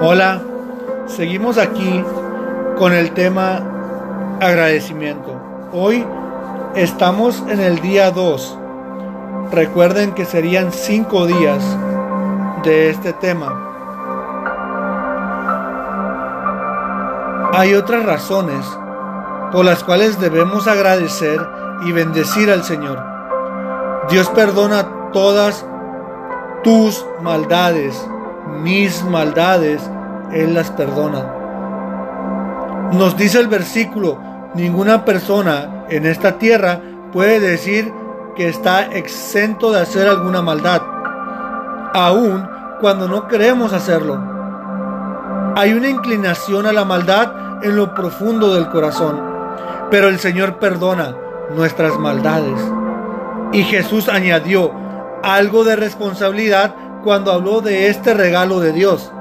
Hola, seguimos aquí con el tema agradecimiento. Hoy estamos en el día 2. Recuerden que serían 5 días de este tema. Hay otras razones por las cuales debemos agradecer y bendecir al Señor. Dios perdona todas tus maldades, mis maldades, Él las perdona. Nos dice el versículo, ninguna persona en esta tierra puede decir que está exento de hacer alguna maldad, aun cuando no queremos hacerlo. Hay una inclinación a la maldad en lo profundo del corazón, pero el Señor perdona nuestras maldades. Y Jesús añadió algo de responsabilidad cuando habló de este regalo de Dios,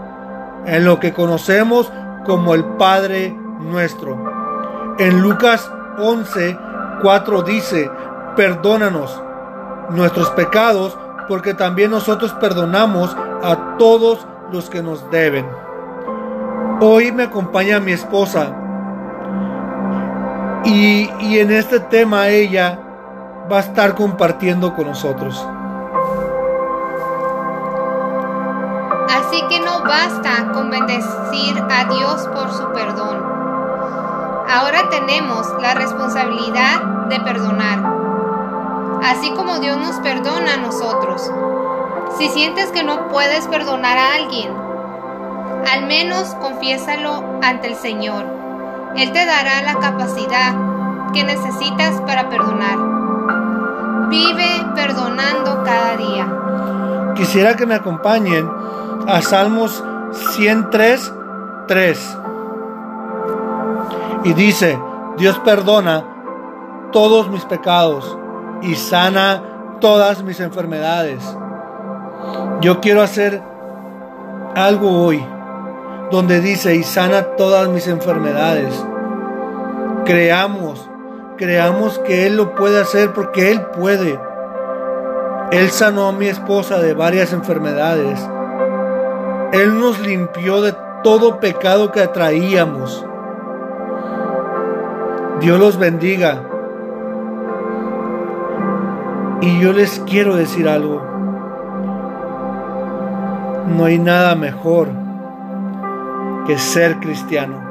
en lo que conocemos como el Padre nuestro. En Lucas 11, 4 dice, perdónanos nuestros pecados, porque también nosotros perdonamos a todos los que nos deben. Hoy me acompaña mi esposa y, y en este tema ella va a estar compartiendo con nosotros. Así que no basta con bendecir a Dios por su perdón. Ahora tenemos la responsabilidad de perdonar, así como Dios nos perdona a nosotros. Si sientes que no puedes perdonar a alguien, al menos confiésalo ante el Señor. Él te dará la capacidad que necesitas para perdonar. Vive perdonando cada día. Quisiera que me acompañen a Salmos 103, 3. Y dice, Dios perdona todos mis pecados y sana todas mis enfermedades. Yo quiero hacer algo hoy donde dice y sana todas mis enfermedades. Creamos, creamos que Él lo puede hacer porque Él puede. Él sanó a mi esposa de varias enfermedades. Él nos limpió de todo pecado que traíamos. Dios los bendiga. Y yo les quiero decir algo. No hay nada mejor que ser cristiano.